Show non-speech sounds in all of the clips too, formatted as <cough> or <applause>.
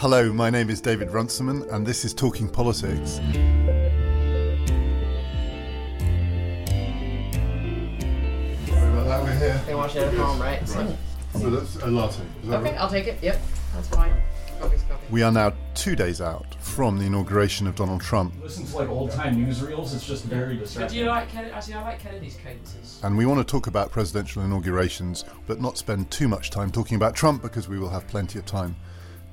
Hello, my name is David Runciman, and this is Talking Politics. Sorry we're here. They want you at home, right? Right. Oh, so that's a latte. That Okay, right? I'll take it. Yep, that's fine. Coffee's coffee. We are now two days out from the inauguration of Donald Trump, Listen to like old time newsreels. It's just very But do you like Kennedy? Actually, I like Kennedy's cadences. and we want to talk about presidential inaugurations, but not spend too much time talking about Trump because we will have plenty of time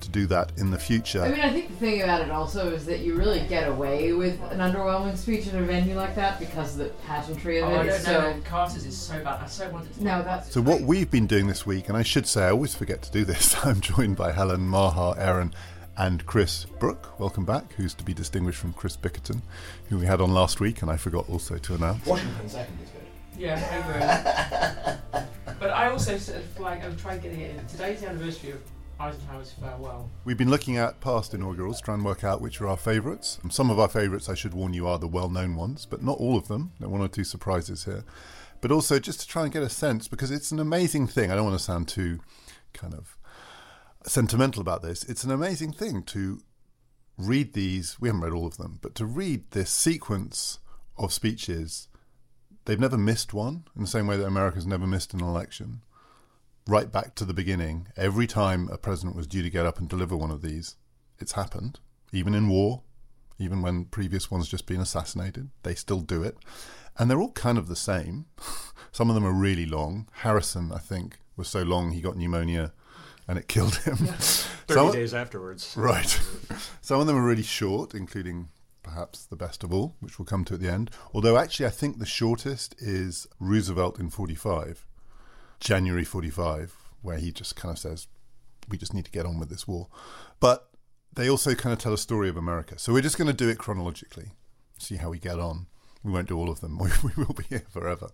to do that in the future. I mean, I think the thing about it also is that you really get away with an underwhelming speech at a venue like that because of the pageantry of Oh, it. I don't is know. so no, Carter's is so bad. I so wanted to. no, that's So what we've been doing this week, and I should say I always forget to do this, <laughs> I'm joined by Helen, Maha, Aaron, and Chris Brooke, Welcome back, who's to be distinguished from Chris Bickerton, who we had on last week, and I forgot also to announce. Washington second is good. Yeah, I agree. <laughs> but I also sort of like I'm trying getting it in. Today's the anniversary of Eisenhower's farewell. We've been looking at past inaugurals, trying to work out which are our favourites. Some of our favourites, I should warn you, are the well-known ones, but not all of them. There are one or two surprises here. But also just to try and get a sense, because it's an amazing thing. I don't want to sound too kind of sentimental about this. It's an amazing thing to read these. We haven't read all of them, but to read this sequence of speeches. They've never missed one in the same way that America's never missed an election right back to the beginning, every time a president was due to get up and deliver one of these, it's happened. Even in war, even when previous ones just been assassinated, they still do it. And they're all kind of the same. <laughs> Some of them are really long. Harrison, I think, was so long he got pneumonia and it killed him. <laughs> 30 Some- days afterwards. Right. <laughs> Some of them are really short, including perhaps the best of all, which we'll come to at the end. Although, actually, I think the shortest is Roosevelt in 45, January 45, where he just kind of says, we just need to get on with this war. But they also kind of tell a story of America. So we're just going to do it chronologically, see how we get on. We won't do all of them. We, <laughs> we will be here forever.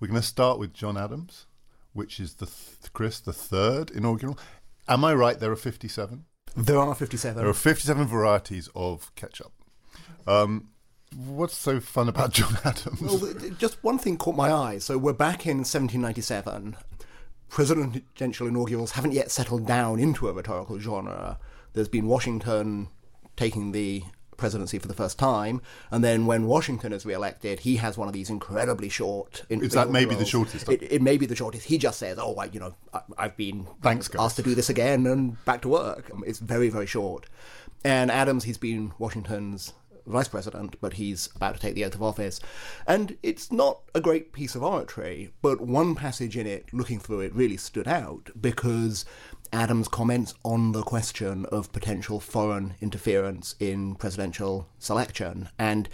We're going to start with John Adams, which is the th- Chris the third inaugural. Am I right? There are fifty-seven. There are 57. There are 57 varieties of ketchup. Um, what's so fun about <laughs> John Adams? Well, just one thing caught my eye. So we're back in 1797. Presidential inaugurals haven't yet settled down into a rhetorical genre. There's been Washington taking the presidency for the first time, and then when Washington is re-elected, he has one of these incredibly short. in- Is that maybe the shortest? It, it may be the shortest. He just says, "Oh, I, you know, I, I've been Thanks, guys." asked to do this again and back to work." It's very, very short. And Adams, he's been Washington's vice president, but he's about to take the oath of office. And it's not a great piece of oratory, but one passage in it, looking through it, really stood out because Adams comments on the question of potential foreign interference in presidential selection. And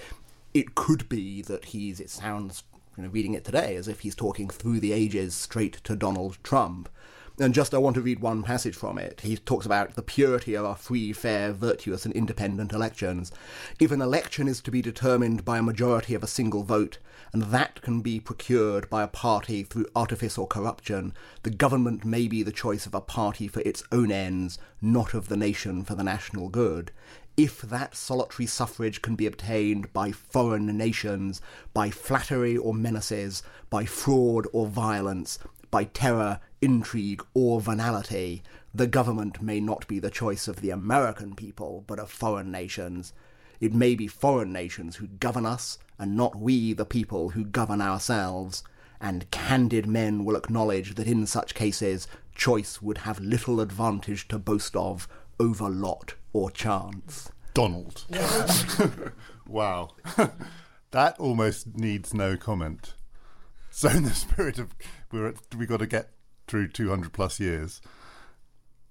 it could be that he's, it sounds, you know, reading it today, as if he's talking through the ages straight to Donald Trump. And just I want to read one passage from it. He talks about the purity of our free, fair, virtuous, and independent elections. If an election is to be determined by a majority of a single vote, and that can be procured by a party through artifice or corruption, the government may be the choice of a party for its own ends, not of the nation for the national good if that solitary suffrage can be obtained by foreign nations, by flattery or menaces, by fraud or violence, by terror, intrigue, or venality, the government may not be the choice of the American people, but of foreign nations. It may be foreign nations who govern us, and not we, the people, who govern ourselves. And candid men will acknowledge that in such cases, choice would have little advantage to boast of over lot or chance. Donald. <laughs> wow. <laughs> that almost needs no comment. So, in the spirit of we're at, we got to get through 200 plus years.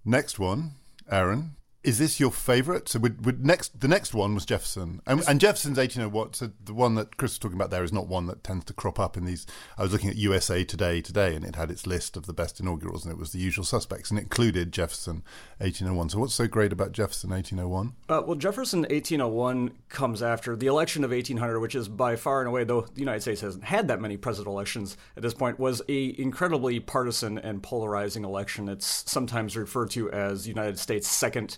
Next one, Aaron. Is this your favourite? So, would, would next the next one was Jefferson, and, and Jefferson's 1801. So, the one that Chris was talking about there is not one that tends to crop up in these. I was looking at USA Today today, and it had its list of the best inaugurals, and it was the usual suspects, and it included Jefferson 1801. So, what's so great about Jefferson 1801? Uh, well, Jefferson 1801 comes after the election of 1800, which is by far and away, though the United States hasn't had that many presidential elections at this point, was a incredibly partisan and polarizing election. It's sometimes referred to as the United States' second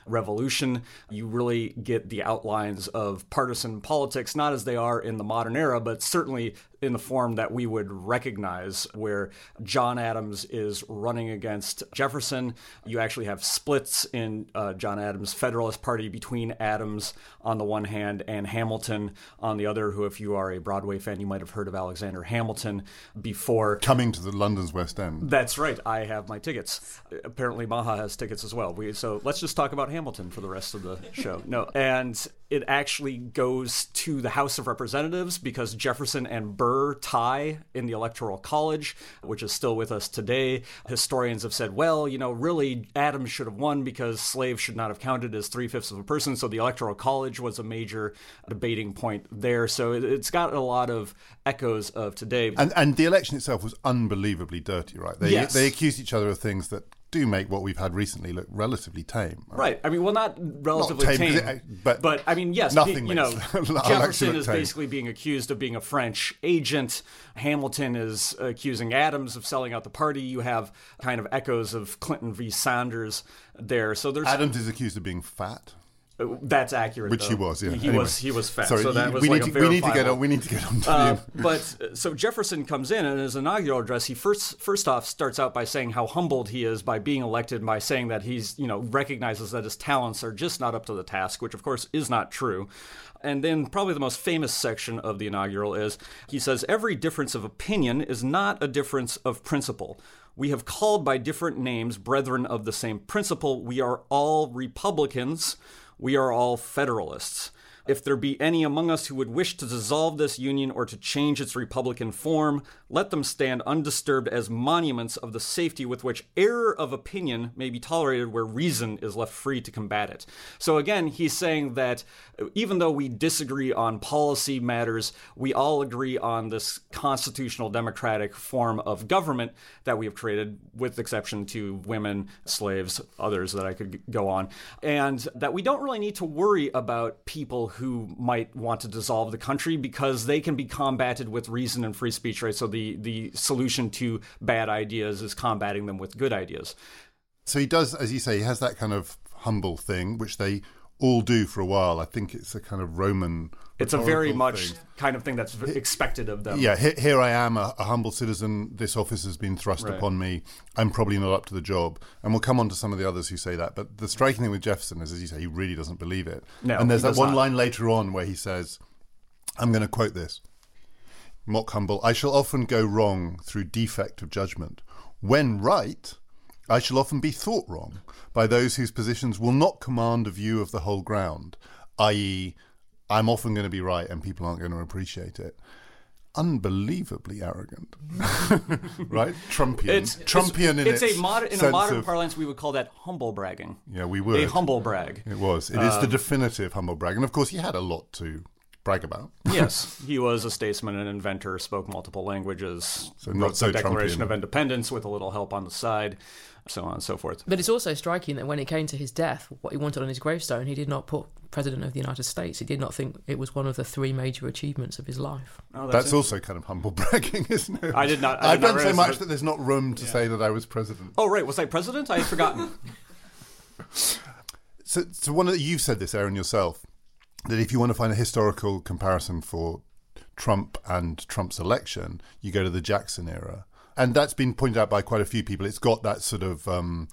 revolution. You really get the outlines of partisan politics, not as they are in the modern era, but certainly in the form that we would recognize, where John Adams is running against Jefferson. You actually have splits in uh, John Adams' Federalist Party between Adams on the one hand and Hamilton on the other, who, if you are a Broadway fan, you might have heard of Alexander Hamilton before. Coming to the London's West End. That's right. I have my tickets. Apparently, Maha has tickets as well. We, so let's just talk about Hamilton for the rest of the show. No, and it actually goes to the House of Representatives because Jefferson and Burr tie in the Electoral College, which is still with us today. Historians have said, well, you know, really, Adams should have won because slaves should not have counted as three fifths of a person. So the Electoral College was a major debating point there. So it, it's got a lot of echoes of today. And and the election itself was unbelievably dirty, right? They Yes. they accused each other of things that do make what we've had recently look relatively tame. Right. I mean, well, not relatively tame, tame, 'cause it- uh, but I mean, yes, nothing you know, <laughs> Jefferson is tame. basically being accused of being a French agent. Hamilton is accusing Adams of selling out the party. You have kind of echoes of Clinton v. Sanders there. So there's Adams is accused of being fat, that's accurate, which he was. Yeah, he Anyway. was he was fat. Sorry, so that was we like need a to we need to get on. We need to get on to uh, but uh, so Jefferson comes in and in his inaugural address, he first first off starts out by saying how humbled he is by being elected, by saying that he's you know recognizes that his talents are just not up to the task, which of course is not true. And then probably the most famous section of the inaugural is he says every difference of opinion is not a difference of principle. We have called by different names brethren of the same principle. We are all Republicans. We are all Federalists. If there be any among us who would wish to dissolve this union or to change its republican form, let them stand undisturbed as monuments of the safety with which error of opinion may be tolerated where reason is left free to combat it. So again, he's saying that even though we disagree on policy matters, we all agree on this constitutional democratic form of government that we have created, with exception to women, slaves, others that I could go on, and that we don't really need to worry about people who might want to dissolve the country because they can be combated with reason and free speech, right? So the, the solution to bad ideas is combating them with good ideas. So he does, as you say, he has that kind of humble thing, which they all do for a while. I think it's a kind of Roman. It's a very much thing. kind of thing that's expected of them. Yeah, here, here I am, a, a humble citizen. This office has been thrust Right. upon me. I'm probably not up to the job. And we'll come on to some of the others who say that. But the striking thing with Jefferson is, as you say, he really doesn't believe it. No, and there's he that one not. line later on where he says, I'm going to quote this mock humble, I shall often go wrong through defect of judgment. When right, I shall often be thought wrong by those whose positions will not command a view of the whole ground, i.e., I'm often going to be right and people aren't going to appreciate it. Unbelievably arrogant, <laughs> right? Trumpian, It's Trumpian in it's, its a modern in a modern of- parlance we would call that humble bragging. Yeah, we would. A humble brag. It was. It is Um, the definitive humble brag, and of course, he had a lot to brag about. <laughs> yes, he was a statesman an inventor, spoke multiple languages, So wrote not the Declaration Trumpian. of Independence with a little help on the side, so on and so forth. But it's also striking that when it came to his death, what he wanted on his gravestone, he did not put President of the United States. He did not think it was one of the three major achievements of his life. Oh, That's it. also kind of humble <laughs> bragging, isn't it? I did not- I I've did not done so much that- that there's not room to say that I was president. Oh, right. Was I president? I had forgotten. <laughs> So, so one of the, you've said this, Aaron, yourself, that if you want to find a historical comparison for Trump and Trump's election, you go to the Jackson era, and that's been pointed out by quite a few people. It's got that sort of um,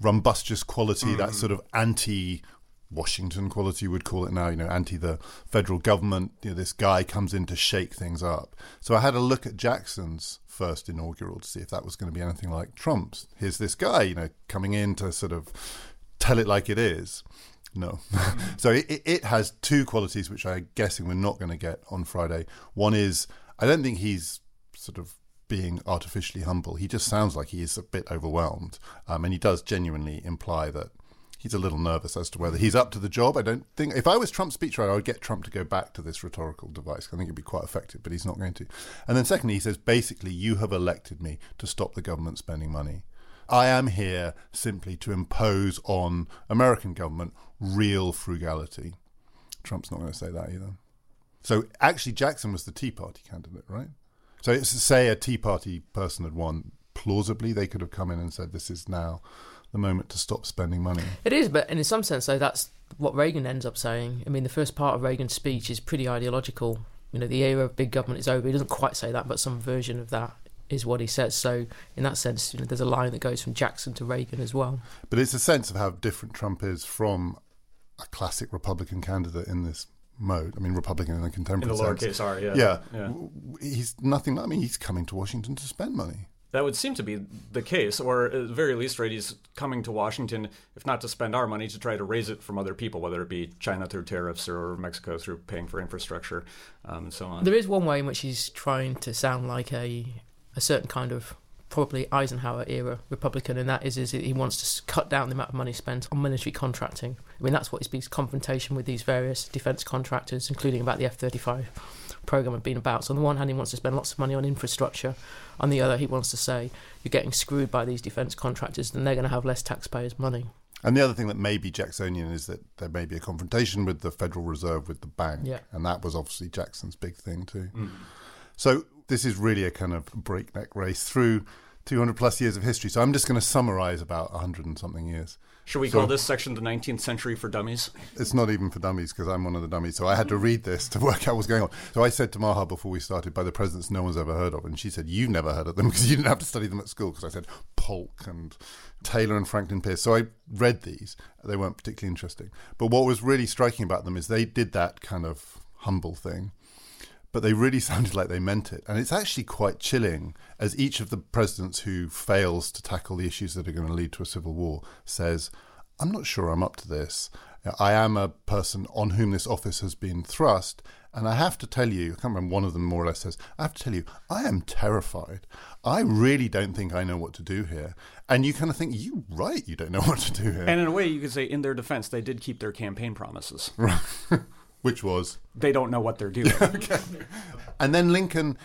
rumbustious quality, that sort of anti. Washington quality would call it now, you know, anti the federal government. You know, this guy comes in to shake things up. So I had a look at Jackson's first inaugural to see if that was going to be anything like Trump's. Here's this guy, you know, coming in to sort of tell it like it is. No. <laughs> so it, it- it has two qualities which I'm guessing we're not going to get on Friday. One is I don't think he's sort of being artificially humble. He just sounds like he is a bit overwhelmed. Um, and he does genuinely imply that he's a little nervous as to whether he's up to the job. I don't think, if I was Trump's speechwriter, I would get Trump to go back to this rhetorical device. I think it'd be quite effective, but he's not going to. And then secondly, he says, basically, you have elected me to stop the government spending money. I am here simply to impose on American government real frugality. Trump's not going to say that either. So actually, Jackson was the Tea Party candidate, right? So say a Tea Party person had won. Plausibly, they could have come in and said, "This is now the moment to stop spending money." It is, but in some sense, though, that's what Reagan ends up saying. I mean, the first part of Reagan's speech is pretty ideological. you know the era of big government is over. He doesn't quite say that, but some version of that is what he says. So in that sense, you know, there's a line that goes from Jackson to Reagan as well. But it's a sense of how different Trump is from a classic Republican candidate in this mode. I mean, Republican in a In contemporary the sense. lowercase r, yeah. Yeah. yeah. He's nothing. I mean, he's coming to Washington to spend money. That would seem to be the case, or at the very least, right, he's coming to Washington, if not to spend our money, to try to raise it from other people, whether it be China through tariffs or Mexico through paying for infrastructure um, and so on. There is one way in which he's trying to sound like a a certain kind of probably Eisenhower era Republican, and that is is he wants to cut down the amount of money spent on military contracting. I mean that's what his big confrontation with these various defence contractors, including about the F thirty five program, have been about. So on the one hand, he wants to spend lots of money on infrastructure. On the other, he wants to say you're getting screwed by these defence contractors, and they're going to have less taxpayers' money. And the other thing that may be Jacksonian is that there may be a confrontation with the Federal Reserve with the bank, Yeah. and that was obviously Jackson's big thing too. Mm. So this is really a kind of breakneck race through 200 plus years of history. So I'm just going to summarize about 100 and something years. Should we So- call this section the 19th century for dummies? It's not even for dummies because I'm one of the dummies. So I had to read this to work out what's going on. So I said to Maha before we started, by the presidents no one's ever heard of. And she said, You've never heard of them because you didn't have to study them at school. Because I said Polk and Taylor and Franklin Pierce. So I read these. They weren't particularly interesting. But what was really striking about them is they did that kind of humble thing. But they really <laughs> sounded like they meant it. And it's actually quite chilling as each of the presidents who fails to tackle the issues that are going to lead to a civil war says, I'm not sure I'm up to this. I am a person on whom this office has been thrust. And I have to tell you, I can't remember, one of them more or less says, I have to tell you, I am terrified. I really don't think I know what to do here. And you kind of think, you right, you don't know <laughs> what to do here. And in a way, you could say, in their defense, they did keep their campaign promises. <laughs> Which was They don't know what they're doing. <laughs> And then Lincoln,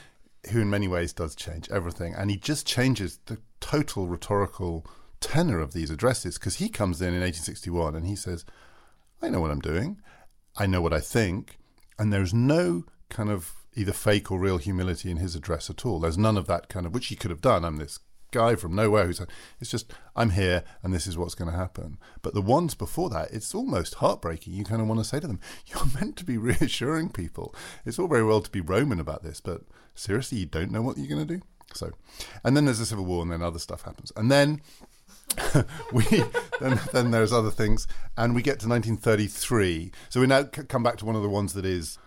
who in many ways does change everything, and he just changes the total rhetorical tenor of these addresses because he comes in in 1861 and he says, I know what I'm doing, I know what I think, and there's no kind of either fake or real humility in his address at all. There's none of that kind of, which he could have done. I'm this guy from nowhere who's, it's just, I'm here and this is what's going to happen. But the ones before that, it's almost heartbreaking. You kind of want to say to them, <laughs> you're meant to be reassuring people. It's all very well to be Roman about this, but seriously, you don't know what you're going to do? So, and then there's a civil war and then other stuff happens. And then <laughs> we then, then there's other things, and we get to 1933. So we now come back to one of the ones that is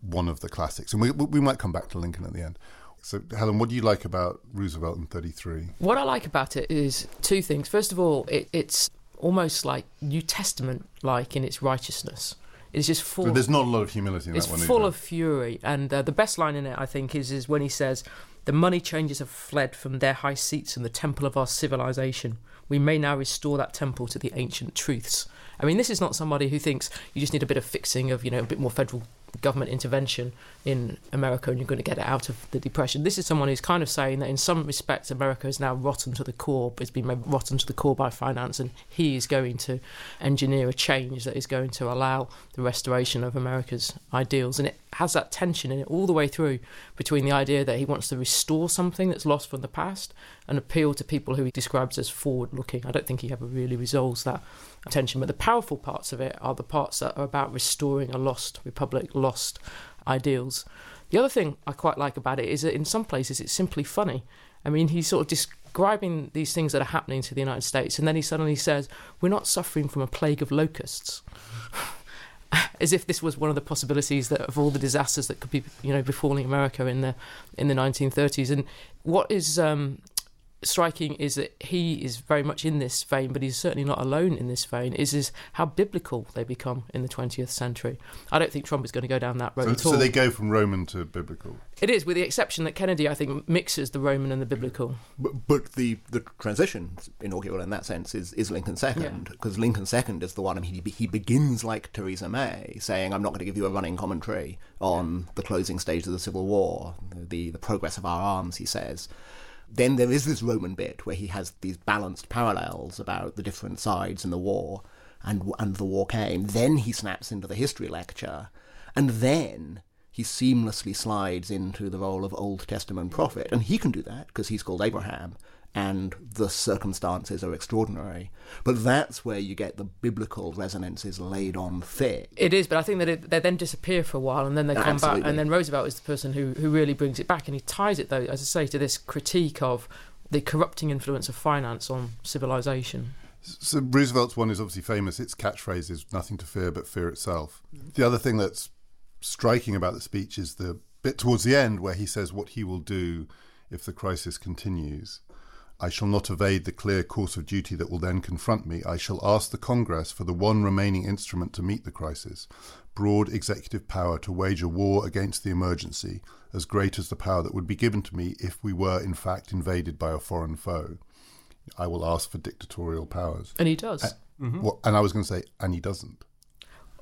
one of the classics, and we we might come back to Lincoln at the end. So Helen, what do you like about Roosevelt in 33? What I like about it is two things. First of all, it, it's almost like New Testament like in its righteousness. It's just full. So there's not a lot of humility in it's that one. full either. of fury, and uh, the best line in it, I think, is is when he says, "The money changers have fled from their high seats in the temple of our civilization. We may now restore that temple to the ancient truths." I mean, this is not somebody who thinks you just need a bit of fixing of, you know, a bit more federal government intervention in America and you're going to get it out of the depression. This is someone who's kind of saying that in some respects America is now rotten to the core, it's been made rotten to the core by finance, and he is going to engineer a change that is going to allow the restoration of America's ideals. And it has that tension in it all the way through between the idea that he wants to restore something that's lost from the past and appeal to people who he describes as forward looking. I don't think he ever really resolves that tension, but the powerful parts of it are the parts that are about restoring a lost republic, lost ideals. The other thing I quite like about it is that in some places it's simply funny. I mean, he's sort of describing these things that are happening to the United States, and then he suddenly says, We're not suffering from a plague of locusts. <laughs> As if this was one of the possibilities that of all the disasters that could be, you know, befalling America in the in the 1930s. And what is um, striking is that he is very much in this vein, but he's certainly not alone in this vein. Is is how biblical they become in the 20th century. I don't think Trump is going to go down that road So, at all. so they go from Roman to biblical. It is, with the exception that Kennedy, I think, mixes the Roman and the biblical. But, but the, the transition inaugural in that sense is, is Lincoln second because Lincoln second is the one. I mean, he, he begins like Theresa May, saying, "I'm not going to give you a running commentary on the closing stage of the Civil War, the the progress of our arms." He says. Then there is this Roman bit where he has these balanced parallels about the different sides in the war, and and the war came. Then he snaps into the history lecture, and then he seamlessly slides into the role of Old Testament prophet, and he can do that because he's called Abraham, and the circumstances are extraordinary. But that's where you get the biblical resonances laid on thick. It is, but I think that it, they then disappear for a while, and then they come Absolutely. back. And then Roosevelt is the person who who really brings it back, and he ties it though, as I say, to this critique of the corrupting influence of finance on civilization. So Roosevelt's one is obviously famous. Its catchphrase is "Nothing to fear but fear itself." The other thing that's striking about the speech is the bit towards the end where he says what he will do if the crisis continues. I shall not evade the clear course of duty that will then confront me. I shall ask the Congress for the one remaining instrument to meet the crisis broad executive power to wage a war against the emergency, as great as the power that would be given to me if we were in fact invaded by a foreign foe. I will ask for dictatorial powers. And he does. Mm-hmm. Well, and I was going to say, and he doesn't.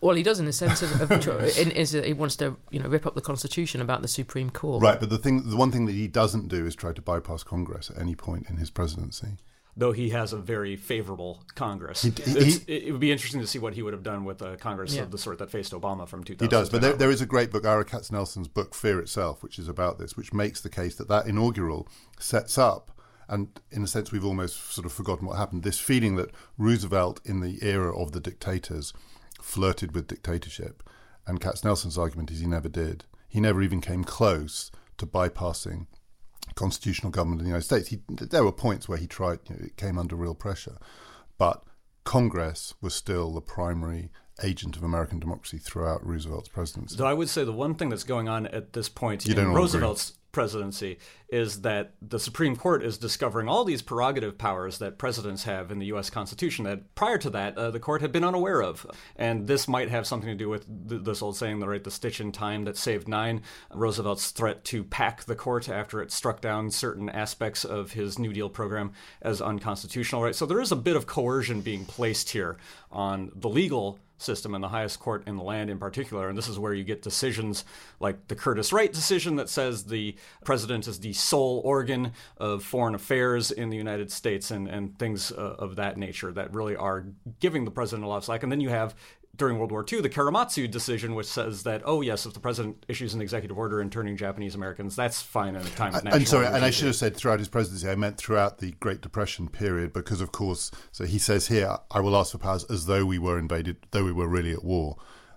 Well, he does in the sense of, of tr- in, is that he wants to you know rip up the constitution about the Supreme Court. Right, but the thing, the one thing that he doesn't do is try to bypass Congress at any point in his presidency. though he has a very favorable Congress. he- It's- it, it would be interesting to see what he would have done with a Congress Yeah. of the sort that faced Obama from 2000. He does, but there, there is a great book, Ira Katznelson's book "Fear Itself," which is about this, which makes the case that that inaugural sets up, and in a sense, we've almost sort of forgotten what happened. This feeling that Roosevelt, in the era of the dictators, flirted with dictatorship, and Katznelson's argument is he never did. He never even came close to bypassing constitutional government in the United States. He, there were points where he tried; you know, it came under real pressure, but Congress was still the primary agent of American democracy throughout Roosevelt's presidency. So I would say the one thing that's going on at this point You in. Roosevelt's presidency is that the Supreme Court is discovering all these prerogative powers that presidents have in the U.S. Constitution that prior to that uh, the court had been unaware of. And this might have something to do with th- this old saying, the right, the stitch in time that saved nine. Roosevelt's threat to pack the court after it struck down certain aspects of his New Deal program as unconstitutional. Right. So there is a bit of coercion being placed here on the legal system and the highest court in the land in particular. And this is where you get decisions like the Curtiss-Wright decision that says the president is the sole organ of foreign affairs in the United States and, and things uh, of that nature that really are giving the president a lot of slack. And then you have during World War II, the Korematsu decision, which says that, oh, yes, if the president issues an executive order interning Japanese Americans, that's fine in a time of national I'm sorry, and I should have said throughout his presidency. I meant throughout the Great Depression period, because of course, so he says here, "I will ask for powers as though we were invaded, though we were really at war."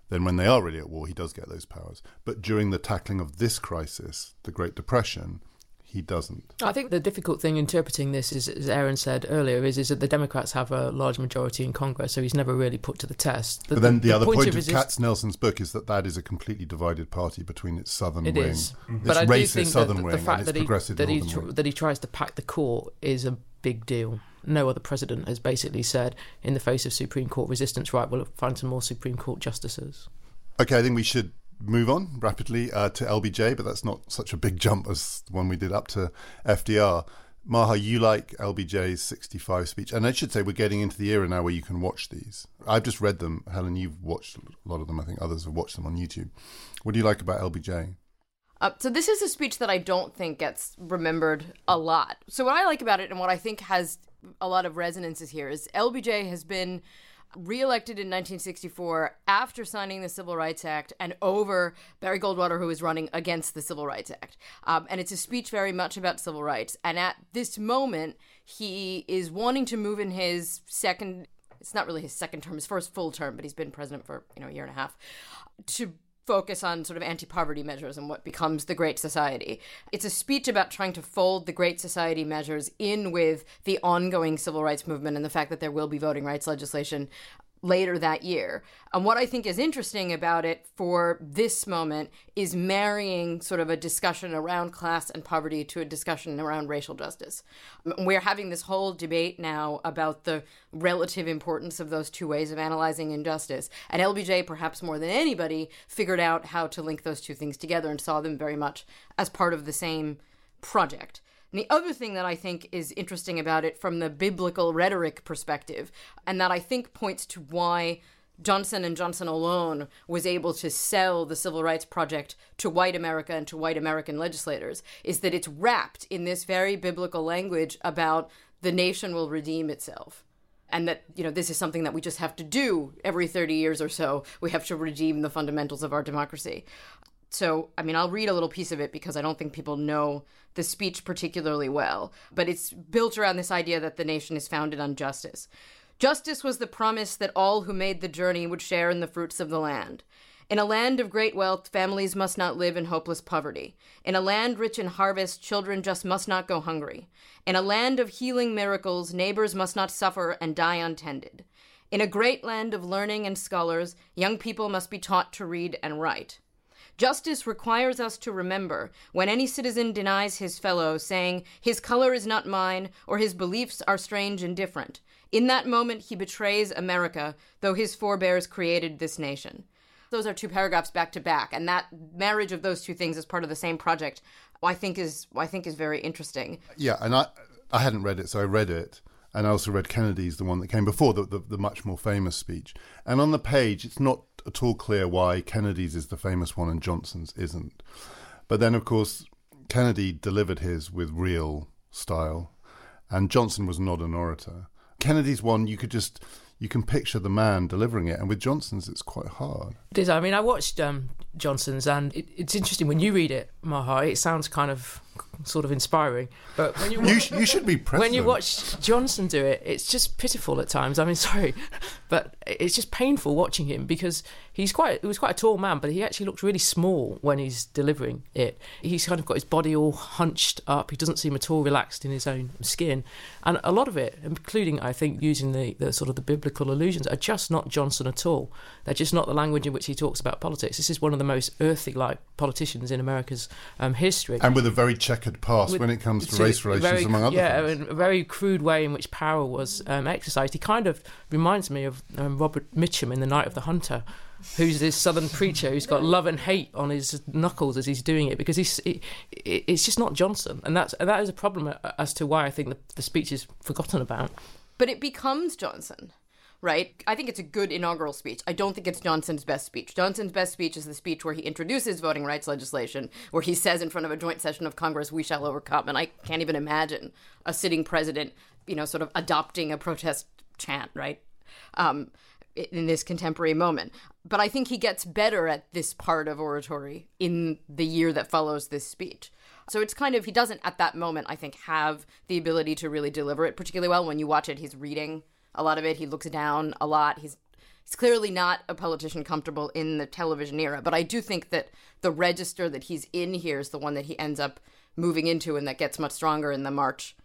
Then, when they are really at war, he does get those powers. But during the tackling of this crisis, the Great Depression, he doesn't. I think the difficult thing interpreting this is, as Aaron said earlier, is, is that the Democrats have a large majority in Congress, so he's never really put to the test. The, But then the, other point, of resist- Katz Nelson's book is that that is a completely divided party between its southern It wing, is. its mm-hmm. But I do think that southern the, wing, the and fact its that he progressive that he tr- wing. that he tries to pack the court is a big deal. No other president has basically said, in the face of Supreme Court resistance, right, we'll find some more Supreme Court justices. Okay, I think we should move on rapidly uh, to LBJ, but that's not such a big jump as the one we did up to FDR. Maha, you like LBJ's 65 speech. And I should say, we're getting into the era now where you can watch these. I've just read them. Helen, you've watched a lot of them. I think others have watched them on YouTube. What do you like about LBJ? Uh, so this is a speech that I don't think gets remembered a lot. So what I like about it and what I think has a lot of resonances here is LBJ has been reelected in 1964 after signing the Civil Rights Act and over Barry Goldwater, who was running against the Civil Rights Act. Um, and it's a speech very much about civil rights. And at this moment, he is wanting to move in his second. It's not really his second term, his first full term, but he's been president for you know a year and a half. To focus on sort of anti-poverty measures and what becomes the Great Society. It's a speech about trying to fold the Great Society measures in with the ongoing civil rights movement and the fact that there will be voting rights legislation later that year. And what I think is interesting about it for this moment is marrying sort of a discussion around class and poverty to a discussion around racial justice. We're having this whole debate now about the relative importance of those two ways of analyzing injustice. And LBJ, perhaps more than anybody, figured out how to link those two things together and saw them very much as part of the same project. And the other thing that I think is interesting about it from the biblical rhetoric perspective, and that I think points to why Johnson and Johnson alone was able to sell the civil rights project to white America and to white American legislators, is that it's wrapped in this very biblical language about the nation will redeem itself. And that, you know, this is something that we just have to do every 30 years or so. We have to redeem the fundamentals of our democracy So, I mean, I'll read a little piece of it because I don't think people know the speech particularly well, but it's built around this idea that the nation is founded on justice. Justice was the promise that all who made the journey would share in the fruits of the land. In a land of great wealth, families must not live in hopeless poverty. In a land rich in harvest, children just must not go hungry. In a land of healing miracles, neighbors must not suffer and die untended. In a great land of learning and scholars, young people must be taught to read and write. Justice requires us to remember when any citizen denies his fellow, saying, His color is not mine, or his beliefs are strange and different. In that moment, he betrays America, though his forebears created this nation. Those are two paragraphs back to back, and that marriage of those two things as part of the same project, I think is I think is very interesting. Yeah, and I I hadn't read it, so I read it, and I also read Kennedy's, the one that came before, the, the, the much more famous speech. And on the page, it's not at all clear why Kennedy's is the famous one and Johnson's isn't. But then, of course, Kennedy delivered his with real style, and Johnson was not an orator. Kennedy's one, you could just you can picture the man delivering it, and with Johnson's, it's quite hard. It is. I mean, I watched um, Johnson's, and it, it's interesting when you read it, Maha. It sounds kind of sort of inspiring. But when you you, sh- you should be president. when you watch Johnson do it, it's just pitiful at times. I mean, <laughs> sorry, but it's just painful watching him because he's quite he was quite a tall man, but he actually looks really small when he's delivering it. He's kind of got his body all hunched up. He doesn't seem at all relaxed in his own skin, and a lot of it, including I think using the, the sort of the biblical allusions, are just not Johnson at all. They're just not the language in which he talks about politics. This is one of the most earthy like politicians in America's um, history. and with a very checkered past With- when it comes to to race relations, very, among other yeah, things. and a very crude way in which power was um, exercised. He kind of reminds me of um, Robert Mitchum in The Night of the Hunter, who's this southern preacher who's got love and hate on his knuckles as he's doing it because he's it, it, it's just not Johnson, and that's that is a problem uh, as to why I think the, the speech is forgotten about. But it becomes Johnson, right? I think it's a good inaugural speech. I don't think it's Johnson's best speech. Johnson's best speech is the speech where he introduces voting rights legislation, where he says in front of a joint session of Congress, "We shall overcome." And I can't even imagine a sitting president, you know, sort of adopting a protest chant, right? Um, in this contemporary moment. But I think he gets better at this part of oratory in the year that follows this speech. So it's kind of, he doesn't at that moment, I think, have the ability to really deliver it particularly well. When you watch it, he's reading a lot of it, he looks down a lot. He's He's clearly not a politician comfortable in the television era, but I do think that the register that he's in here is the one that he ends up moving into and that gets much stronger in the March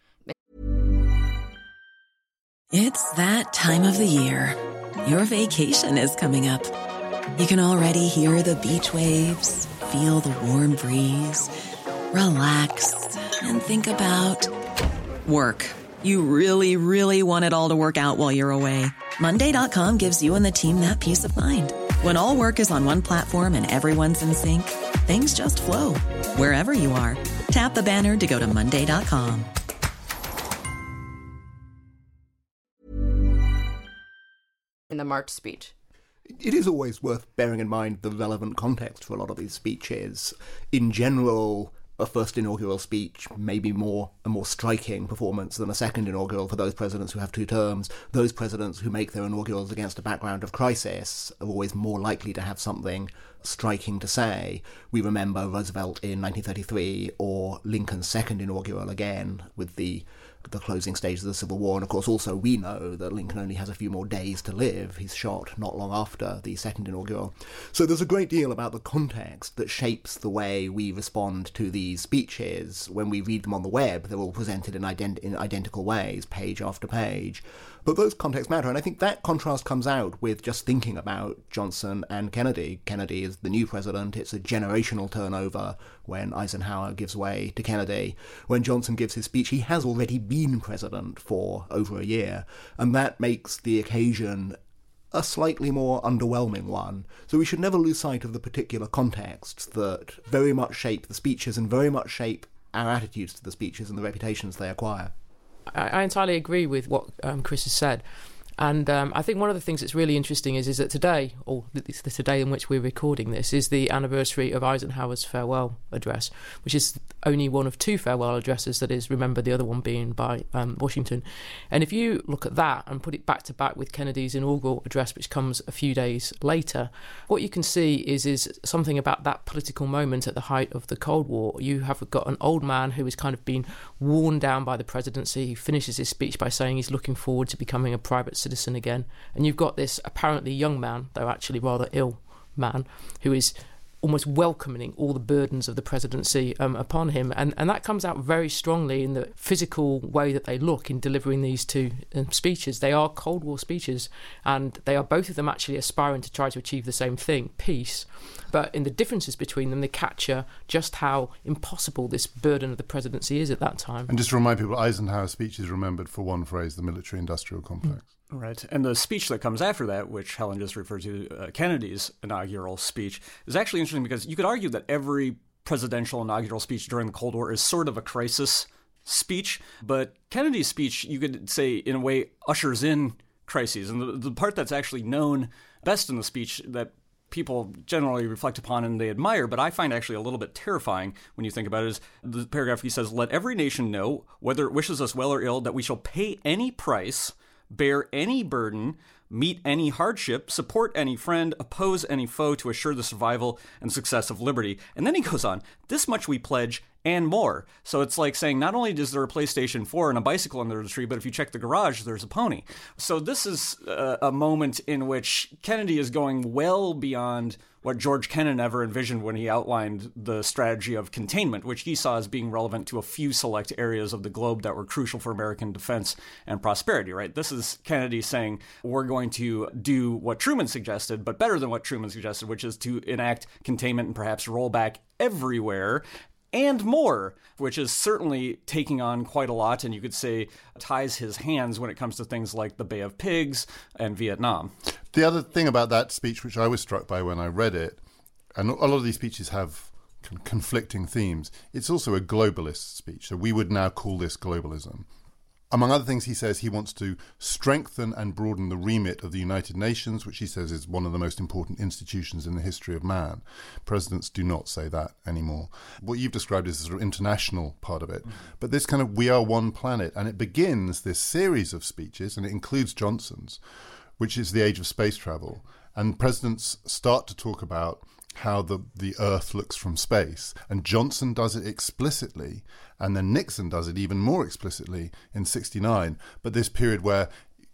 It's that time of the year. Your vacation is coming up. You can already hear the beach waves, feel the warm breeze, relax, and think about work. You really, really want it all to work out while you're away. Monday.com gives you and the team that peace of mind. When all work is on one platform and everyone's in sync, things just flow wherever you are. Tap the banner to go to Monday.com. in the March speech. It is always worth bearing in mind the relevant context for a lot of these speeches. In general, a first inaugural speech may be more a more striking performance than a second inaugural for those presidents who have two terms. Those presidents who make their inaugurals against a background of crisis are always more likely to have something striking to say. We remember Roosevelt in 1933 or Lincoln's second inaugural again with the the closing stages of the Civil War. And of course, also we know that Lincoln only has a few more days to live. He's shot not long after the second inaugural. So there's a great deal about the context that shapes the way we respond to these speeches. When we read them on the web, they're all presented in, ident- in identical ways, page after page. But those contexts matter, and I think that contrast comes out with just thinking about Johnson and Kennedy. Kennedy is the new president, it's a generational turnover when Eisenhower gives way to Kennedy. When Johnson gives his speech, he has already been president for over a year, and that makes the occasion a slightly more underwhelming one. So we should never lose sight of the particular contexts that very much shape the speeches and very much shape our attitudes to the speeches and the reputations they acquire. I, I entirely agree with what um, Chris has said. And um, I think one of the things that's really interesting is is that today, or it's the today in which we're recording this, is the anniversary of Eisenhower's farewell address, which is only one of two farewell addresses that is remembered, the other one being by um, Washington. And if you look at that and put it back to back with Kennedy's inaugural address, which comes a few days later, what you can see is is something about that political moment at the height of the Cold War. You have got an old man who has kind of been worn down by the presidency. He finishes his speech by saying he's looking forward to becoming a private citizen again. And you've got this apparently young man, though actually rather ill man, who is almost welcoming all the burdens of the presidency um, upon him. And, and that comes out very strongly in the physical way that they look in delivering these two um, speeches. They are Cold War speeches, and they are both of them actually aspiring to try to achieve the same thing peace. But in the differences between them, they capture just how impossible this burden of the presidency is at that time. And just to remind people, Eisenhower's speech is remembered for one phrase the military industrial complex. Mm. Right. And the speech that comes after that, which Helen just referred to, uh, Kennedy's inaugural speech, is actually interesting because you could argue that every presidential inaugural speech during the Cold War is sort of a crisis speech. But Kennedy's speech, you could say, in a way, ushers in crises. And the, the part that's actually known best in the speech that people generally reflect upon and they admire, but I find actually a little bit terrifying when you think about it is the paragraph he says, Let every nation know, whether it wishes us well or ill, that we shall pay any price bear any burden, meet any hardship, support any friend, oppose any foe to assure the survival and success of liberty. And then he goes on, this much we pledge and more. So it's like saying not only is there a PlayStation 4 and a bicycle under the tree, but if you check the garage, there's a pony. So this is a, a moment in which Kennedy is going well beyond what George Kennan ever envisioned when he outlined the strategy of containment, which he saw as being relevant to a few select areas of the globe that were crucial for American defense and prosperity, right? This is Kennedy saying, we're going to do what Truman suggested, but better than what Truman suggested, which is to enact containment and perhaps roll back everywhere and more, which is certainly taking on quite a lot, and you could say ties his hands when it comes to things like the Bay of Pigs and Vietnam. The other thing about that speech, which I was struck by when I read it, and a lot of these speeches have conflicting themes, it's also a globalist speech. So we would now call this globalism. Among other things, he says he wants to strengthen and broaden the remit of the United Nations, which he says is one of the most important institutions in the history of man. Presidents do not say that anymore. What you've described is the sort of international part of it. Mm-hmm. But this kind of we are one planet, and it begins this series of speeches, and it includes Johnson's, which is the age of space travel. And presidents start to talk about how the, the Earth looks from space. And Johnson does it explicitly, and then Nixon does it even more explicitly in 69. But this period where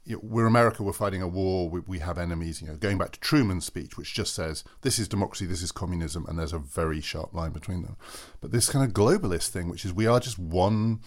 you know, we're America, we're fighting a war, we, we, have enemies, you know, going back to Truman's speech, which just says, this is democracy, this is communism, and there's a very sharp line between them. But this kind of globalist thing, which is we are just one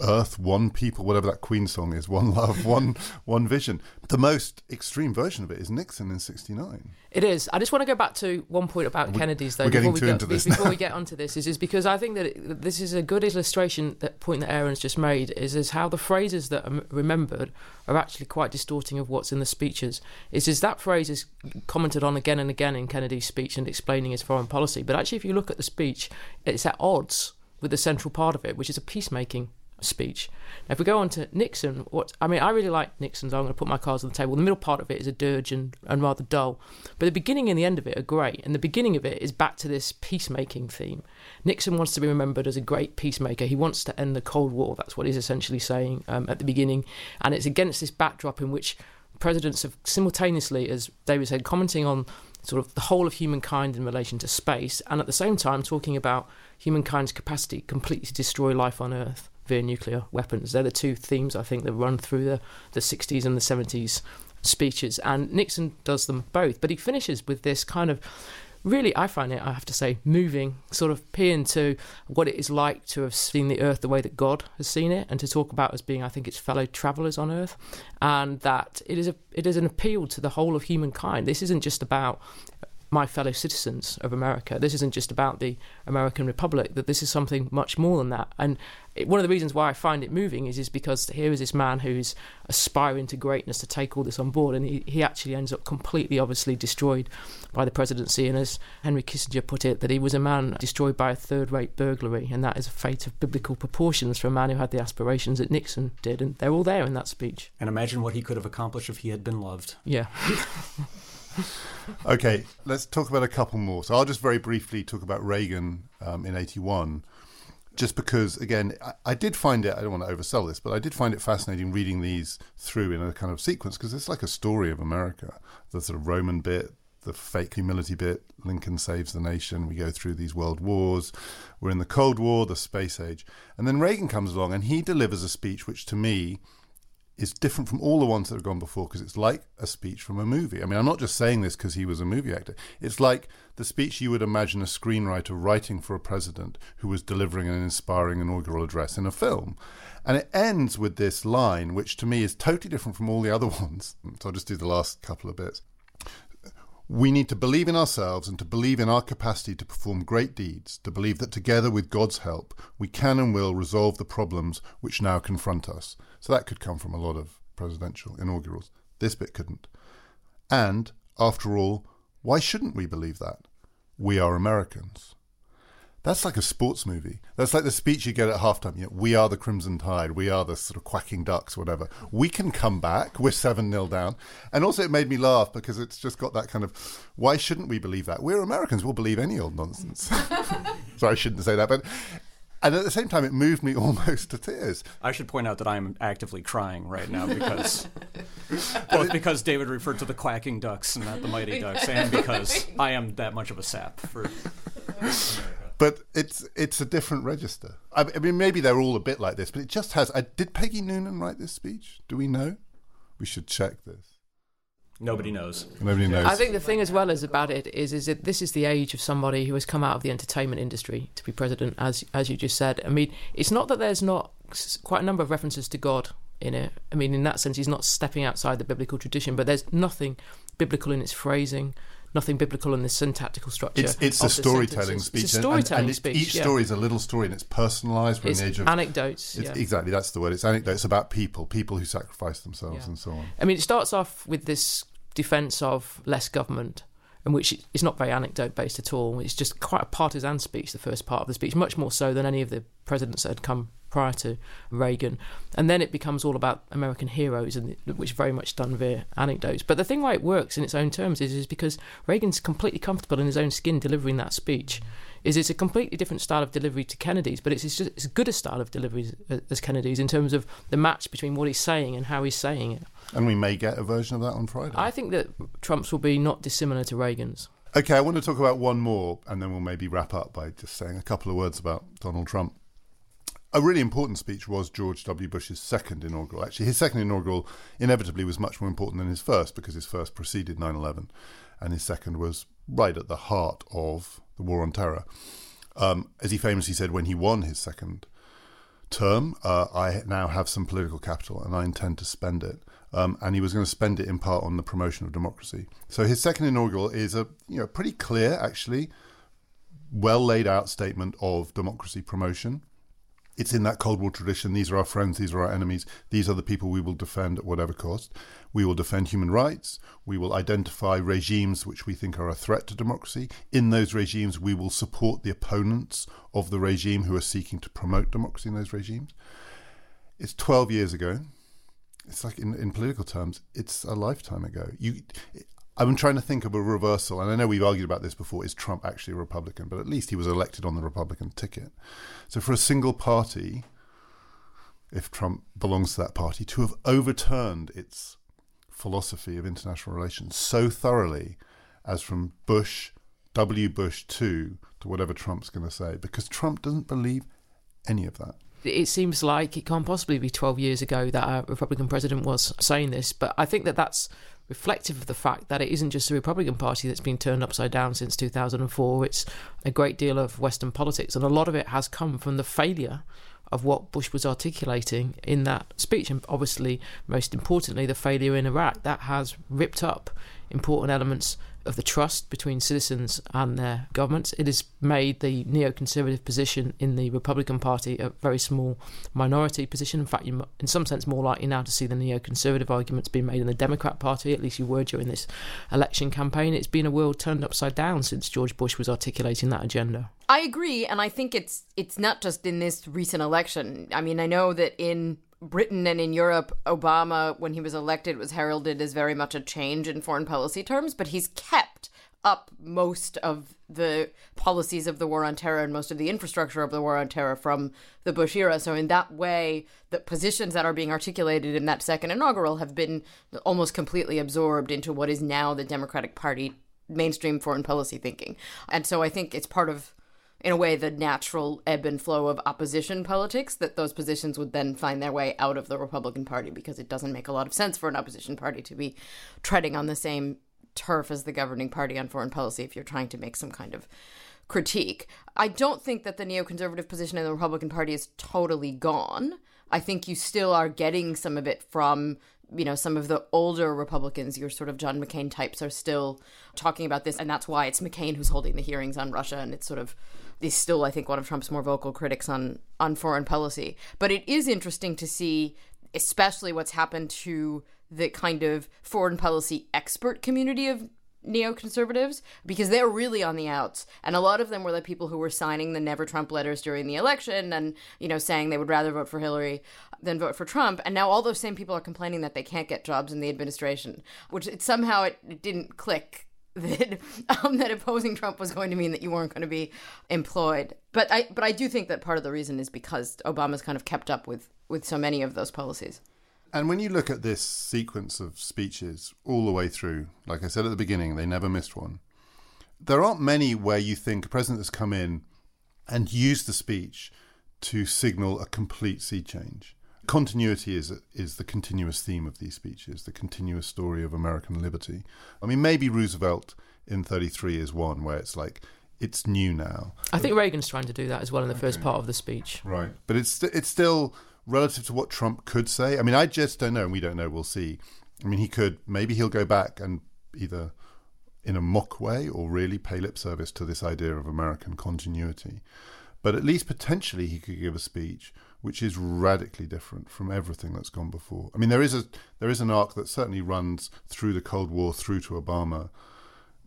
Earth, one people, whatever that Queen song is, one love, <laughs> one one vision. The most extreme version of it is Nixon in '69. It is. I just want to go back to one point about we're, Kennedy's, though. We're before we go, into this before now. we get onto this, is, is because I think that it, this is a good illustration. That point that Aaron's just made is is how the phrases that are remembered are actually quite distorting of what's in the speeches. Is is that phrase is commented on again and again in Kennedy's speech and explaining his foreign policy, but actually, if you look at the speech, it's at odds with the central part of it, which is a peacemaking speech. Now, if we go on to Nixon, what I mean, I really like Nixon's. I'm going to put my cards on the table. The middle part of it is a dirge and, and rather dull, but the beginning and the end of it are great. And the beginning of it is back to this peacemaking theme. Nixon wants to be remembered as a great peacemaker. He wants to end the Cold War. That's what he's essentially saying um, at the beginning, and it's against this backdrop in which presidents have simultaneously, as David said, commenting on sort of the whole of humankind in relation to space, and at the same time talking about humankind's capacity completely to destroy life on Earth via nuclear weapons. They're the two themes I think that run through the, the 60s and the 70s speeches, and Nixon does them both. But he finishes with this kind of really, I find it, I have to say, moving sort of peer into what it is like to have seen the earth the way that God has seen it, and to talk about as being, I think, its fellow travellers on earth, and that it is a it is an appeal to the whole of humankind. This isn't just about my fellow citizens of America. This isn't just about the American Republic, that this is something much more than that. And it, one of the reasons why I find it moving is, is because here is this man who's aspiring to greatness to take all this on board, and he, he actually ends up completely, obviously, destroyed by the presidency. And as Henry Kissinger put it, that he was a man destroyed by a third rate burglary, and that is a fate of biblical proportions for a man who had the aspirations that Nixon did. And they're all there in that speech. And imagine what he could have accomplished if he had been loved. Yeah. <laughs> <laughs> okay, let's talk about a couple more. So I'll just very briefly talk about Reagan um, in 81, just because, again, I, I, did find it, I don't want to oversell this, but I did find it fascinating reading these through in a kind of sequence because it's like a story of America. The sort of Roman bit, the fake humility bit, Lincoln saves the nation, we go through these world wars, we're in the Cold War, the space age. And then Reagan comes along and he delivers a speech which to me is different from all the ones that have gone before because it's like a speech from a movie. I mean, I'm not just saying this because he was a movie actor. It's like the speech you would imagine a screenwriter writing for a president who was delivering an inspiring inaugural address in a film. And it ends with this line, which to me is totally different from all the other <laughs> ones. So I'll just do the last couple of bits. We need to believe in ourselves and to believe in our capacity to perform great deeds, to believe that together with God's help, we can and will resolve the problems which now confront us. So that could come from a lot of presidential inaugurals. This bit couldn't. And, after all, why shouldn't we believe that? We are Americans. That's like a sports movie. That's like the speech you get at halftime. You know, we are the Crimson Tide. We are the sort of quacking ducks, whatever. We can come back. We're 7 0 down. And also, it made me laugh because it's just got that kind of why shouldn't we believe that? We're Americans. We'll believe any old nonsense. <laughs> <laughs> Sorry, I shouldn't say that. But and at the same time, it moved me <laughs> almost to tears. I should point out that I'm actively crying right now because both because David referred to the quacking ducks and not the mighty ducks, and because I am that much of a sap for but it's it's a different register. I, I, mean, maybe they're all a bit like this, but it just has. I, did Peggy Noonan write this speech? Do we know? We should check this. Nobody knows. Nobody knows. I think the thing as well as about it is is that this is the age of somebody who has come out of the entertainment industry to be president, as as you just said. I mean, it's not that there's not quite a number of references to God in it. I mean, in that sense, he's not stepping outside the biblical tradition, but there's nothing biblical in its phrasing nothing biblical in the syntactical structure. It's, it's a storytelling speech. It's a storytelling and, and speech. Each yeah. story is a little story and it's personalised. It's the age of anecdotes. It's, yeah. Exactly, that's the word. It's anecdotes about people, people who sacrifice themselves yeah. and so on. I mean, it starts off with this defence of less government which it's not very anecdote based at all. It's just quite a partisan speech, the first part of the speech, much more so than any of the presidents that had come prior to Reagan. And then it becomes all about American heroes, and which very much done via anecdotes. But the thing why it works in its own terms is, is because Reagan's completely comfortable in his own skin delivering that speech. Is it's a completely different style of delivery to Kennedy's, but it's just as good a style of delivery as, as Kennedy's in terms of the match between what he's saying and how he's saying it. And we may get a version of that on Friday. I think that Trump's will be not dissimilar to Reagan's. Okay, I want to talk about one more, and then we'll maybe wrap up by just saying a couple of words about Donald Trump. A really important speech was George W. Bush's second inaugural. Actually, his second inaugural inevitably was much more important than his first because his first preceded 9 11, and his second was right at the heart of the war on terror. Um, as he famously said when he won his second term, uh, I now have some political capital and I intend to spend it. Um, and he was going to spend it in part on the promotion of democracy. So his second inaugural is a you know pretty clear, actually, well laid out statement of democracy promotion. It's in that Cold War tradition. These are our friends. These are our enemies. These are the people we will defend at whatever cost. We will defend human rights. We will identify regimes which we think are a threat to democracy. In those regimes, we will support the opponents of the regime who are seeking to promote democracy in those regimes. It's 12 years ago it's like in, in political terms, it's a lifetime ago. You, I'm trying to think of a reversal, and I know we've argued about this before. Is Trump actually a Republican? But at least he was elected on the Republican ticket. So for a single party, if Trump belongs to that party, to have overturned its philosophy of international relations so thoroughly as from Bush, W. Bush 2 to whatever Trump's going to say, because Trump doesn't believe any of that it seems like it can't possibly be 12 years ago that a Republican president was saying this, but I think that that's reflective of the fact that it isn't just the Republican Party that's been turned upside down since 2004. It's a great deal of Western politics, and a lot of it has come from the failure of what Bush was articulating in that speech, and obviously, most importantly, the failure in Iraq that has ripped up important elements of the trust between citizens and their governments. It has made the neoconservative position in the Republican Party a very small minority position. In fact, you're in some sense more likely now to see the neoconservative arguments being made in the Democrat Party, at least you were during this election campaign. It's been a world turned upside down since George Bush was articulating that agenda. I agree, and I think it's it's not just in this recent election. I mean, I know that in Britain and in Europe, Obama, when he was elected, was heralded as very much a change in foreign policy terms, but he's kept up most of the policies of the war on terror and most of the infrastructure of the war on terror from the Bush era. So, in that way, the positions that are being articulated in that second inaugural have been almost completely absorbed into what is now the Democratic Party mainstream foreign policy thinking. And so, I think it's part of in a way, the natural ebb and flow of opposition politics, that those positions would then find their way out of the Republican Party because it doesn't make a lot of sense for an opposition party to be treading on the same turf as the governing party on foreign policy if you're trying to make some kind of critique. I don't think that the neoconservative position in the Republican Party is totally gone. I think you still are getting some of it from you know, some of the older Republicans, your sort of John McCain types, are still talking about this, and that's why it's McCain who's holding the hearings on Russia, and it's sort of he's still, I think, one of Trump's more vocal critics on on foreign policy. But it is interesting to see, especially what's happened to the kind of foreign policy expert community of neoconservatives because they're really on the outs and a lot of them were the people who were signing the never trump letters during the election and you know saying they would rather vote for hillary than vote for trump and now all those same people are complaining that they can't get jobs in the administration which it, somehow it, it didn't click <laughs> that um, that opposing Trump was going to mean that you weren't going to be employed. But I but I do think that part of the reason is because Obama's kind of kept up with with so many of those policies. And when you look at this sequence of speeches all the way through, like I said at the beginning, they never missed one. There aren't many where you think a president has come in and used the speech to signal a complete sea change continuity is is the continuous theme of these speeches, the continuous story of American liberty. I mean, maybe Roosevelt in '33 is one where it's like it's new now. I think Reagan's trying to do that as well in the okay. first part of the speech. Right, but it's it's still relative to what Trump could say. I mean, I just don't know, and we don't know. We'll see. I mean, he could maybe he'll go back and either in a mock way or really pay lip service to this idea of American continuity. But at least potentially he could give a speech which is radically different from everything that's gone before. I mean, there is a there is an arc that certainly runs through the Cold War through to Obama,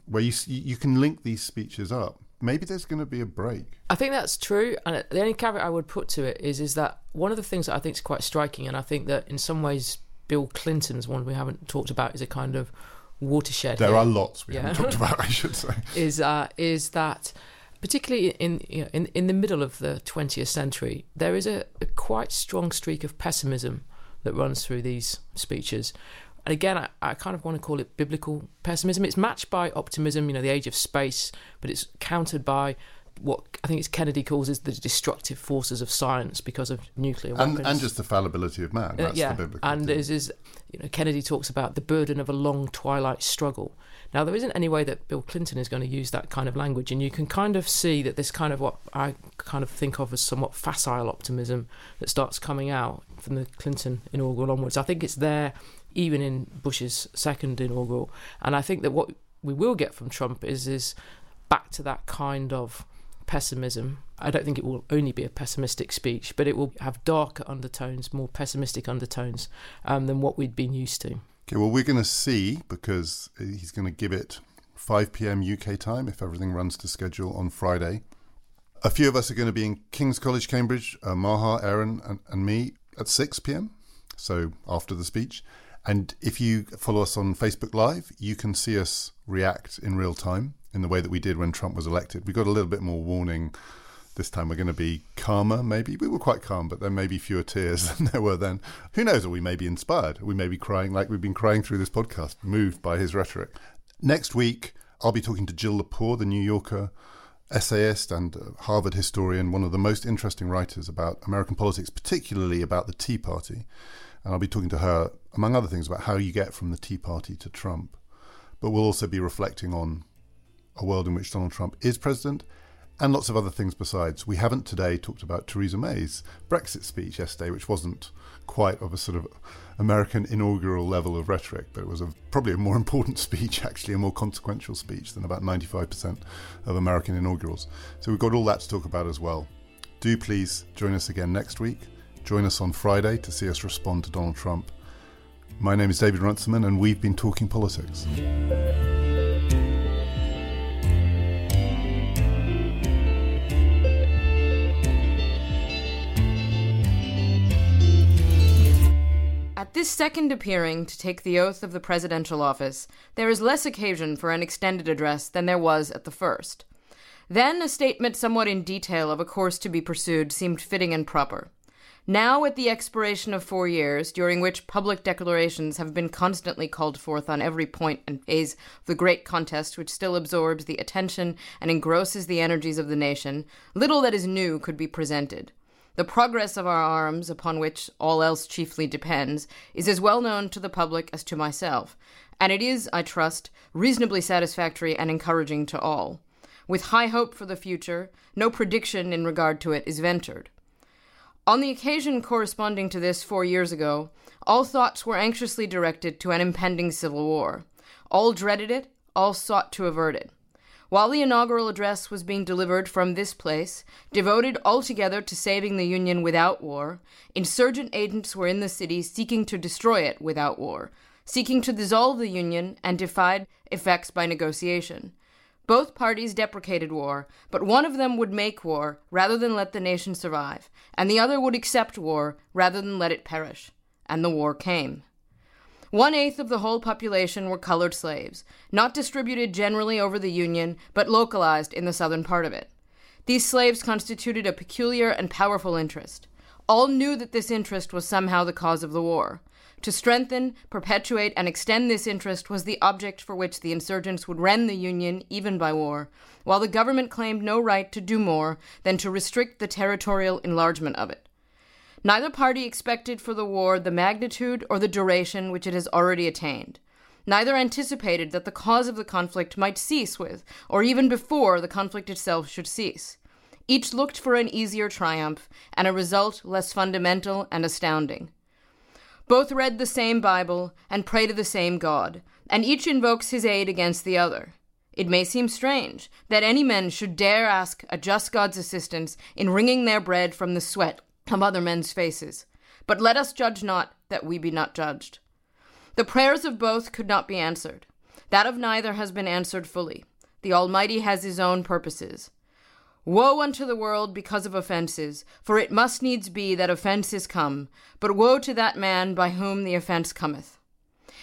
where you you can link these speeches up. Maybe there's going to be a break. I think that's true, and the only caveat I would put to it is is that one of the things that I think is quite striking, and I think that in some ways Bill Clinton's one we haven't talked about is a kind of watershed. There here. are lots we yeah. haven't talked about. <laughs> I should say is uh, is that particularly in, you know, in in the middle of the 20th century, there is a, a, quite strong streak of pessimism that runs through these speeches. And again, I, I kind of want to call it biblical pessimism. It's matched by optimism, you know, the age of space, but it's countered by what I think it's Kennedy calls is the destructive forces of science because of nuclear weapons. And, and just the fallibility of man. Uh, That's uh, yeah. the biblical And is, is, you know, Kennedy talks about the burden of a long twilight struggle. Now, there isn't any way that Bill Clinton is going to use that kind of language, and you can kind of see that this kind of what I kind of think of as somewhat facile optimism that starts coming out from the Clinton inaugural onwards. I think it's there even in Bush's second inaugural, and I think that what we will get from Trump is is back to that kind of pessimism. I don't think it will only be a pessimistic speech, but it will have darker undertones, more pessimistic undertones um, than what we'd been used to. Okay, well, we're going to see because he's going to give it 5 p.m. UK time if everything runs to schedule on Friday. A few of us are going to be in King's College, Cambridge, uh, Maha, Aaron, and, and me at 6 p.m., so after the speech. And if you follow us on Facebook Live, you can see us react in real time in the way that we did when Trump was elected. We got a little bit more warning this time we're going to be calmer, maybe. We were quite calm, but there may be fewer tears <laughs> than there were then. Who knows? Or we may be inspired. We may be crying like we've been crying through this podcast, moved by his rhetoric. Next week, I'll be talking to Jill Lepore, the New Yorker essayist and uh, Harvard historian, one of the most interesting writers about American politics, particularly about the Tea Party. And I'll be talking to her, among other things, about how you get from the Tea Party to Trump. But we'll also be reflecting on a world in which Donald Trump is president and lots of other things besides. We haven't today talked about Theresa May's Brexit speech yesterday, which wasn't quite of a sort of American inaugural level of rhetoric, but it was a, probably a more <laughs> important speech, actually, a more consequential speech than about 95% of American inaugurals. So we've got all that to talk about as well. Do please join us again next week. Join us on Friday to see us respond to Donald Trump. My name is David Runciman, and we've been talking politics. At this second appearing to take the oath of the presidential office, there is less occasion for an extended address than there was at the first. Then a statement somewhat in detail of a course to be pursued seemed fitting and proper. Now, at the expiration of four years, during which public declarations have been constantly called forth on every point and phase of the great contest which still absorbs the attention and engrosses the energies of the nation, little that is new could be presented. The progress of our arms, upon which all else chiefly depends, is as well known to the public as to myself, and it is, I trust, reasonably satisfactory and encouraging to all. With high hope for the future, no prediction in regard to it is ventured. On the occasion corresponding to this four years ago, all thoughts were anxiously directed to an impending civil war. All dreaded it, all sought to avert it. While the inaugural address was being delivered from this place, devoted altogether to saving the Union without war, insurgent agents were in the city seeking to destroy it without war, seeking to dissolve the Union and defied effects by negotiation. Both parties deprecated war, but one of them would make war rather than let the nation survive, and the other would accept war rather than let it perish. And the war came. One eighth of the whole population were colored slaves, not distributed generally over the Union, but localized in the southern part of it. These slaves constituted a peculiar and powerful interest. All knew that this interest was somehow the cause of the war. To strengthen, perpetuate, and extend this interest was the object for which the insurgents would rend the Union even by war, while the government claimed no right to do more than to restrict the territorial enlargement of it. Neither party expected for the war the magnitude or the duration which it has already attained. Neither anticipated that the cause of the conflict might cease with, or even before the conflict itself should cease. Each looked for an easier triumph, and a result less fundamental and astounding. Both read the same Bible and pray to the same God, and each invokes his aid against the other. It may seem strange that any men should dare ask a just God's assistance in wringing their bread from the sweat of other men's faces. But let us judge not, that we be not judged. The prayers of both could not be answered. That of neither has been answered fully. The Almighty has his own purposes. Woe unto the world because of offenses, for it must needs be that offences come, but woe to that man by whom the offense cometh.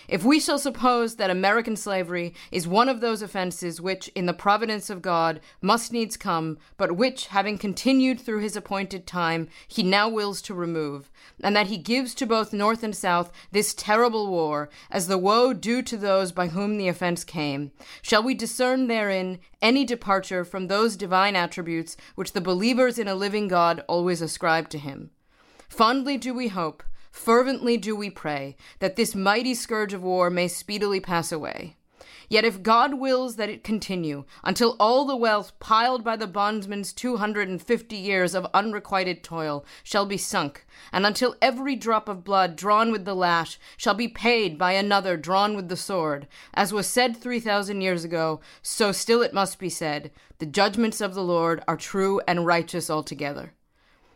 If we shall suppose that American slavery is one of those offenses which, in the providence of God, must needs come, but which, having continued through his appointed time, he now wills to remove, and that he gives to both North and South this terrible war, as the woe due to those by whom the offense came, shall we discern therein any departure from those divine attributes which the believers in a living God always ascribe to him? Fondly do we hope Fervently do we pray that this mighty scourge of war may speedily pass away. Yet if God wills that it continue until all the wealth piled by the bondsman's two hundred and fifty years of unrequited toil shall be sunk, and until every drop of blood drawn with the lash shall be paid by another drawn with the sword, as was said three thousand years ago, so still it must be said, the judgments of the Lord are true and righteous altogether.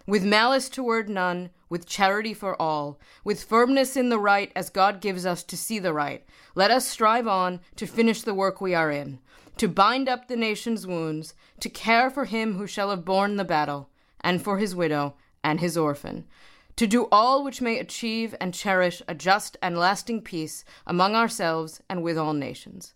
With malice toward none, with charity for all, with firmness in the right as God gives us to see the right, let us strive on to finish the work we are in, to bind up the nation's wounds, to care for him who shall have borne the battle, and for his widow and his orphan, to do all which may achieve and cherish a just and lasting peace among ourselves and with all nations.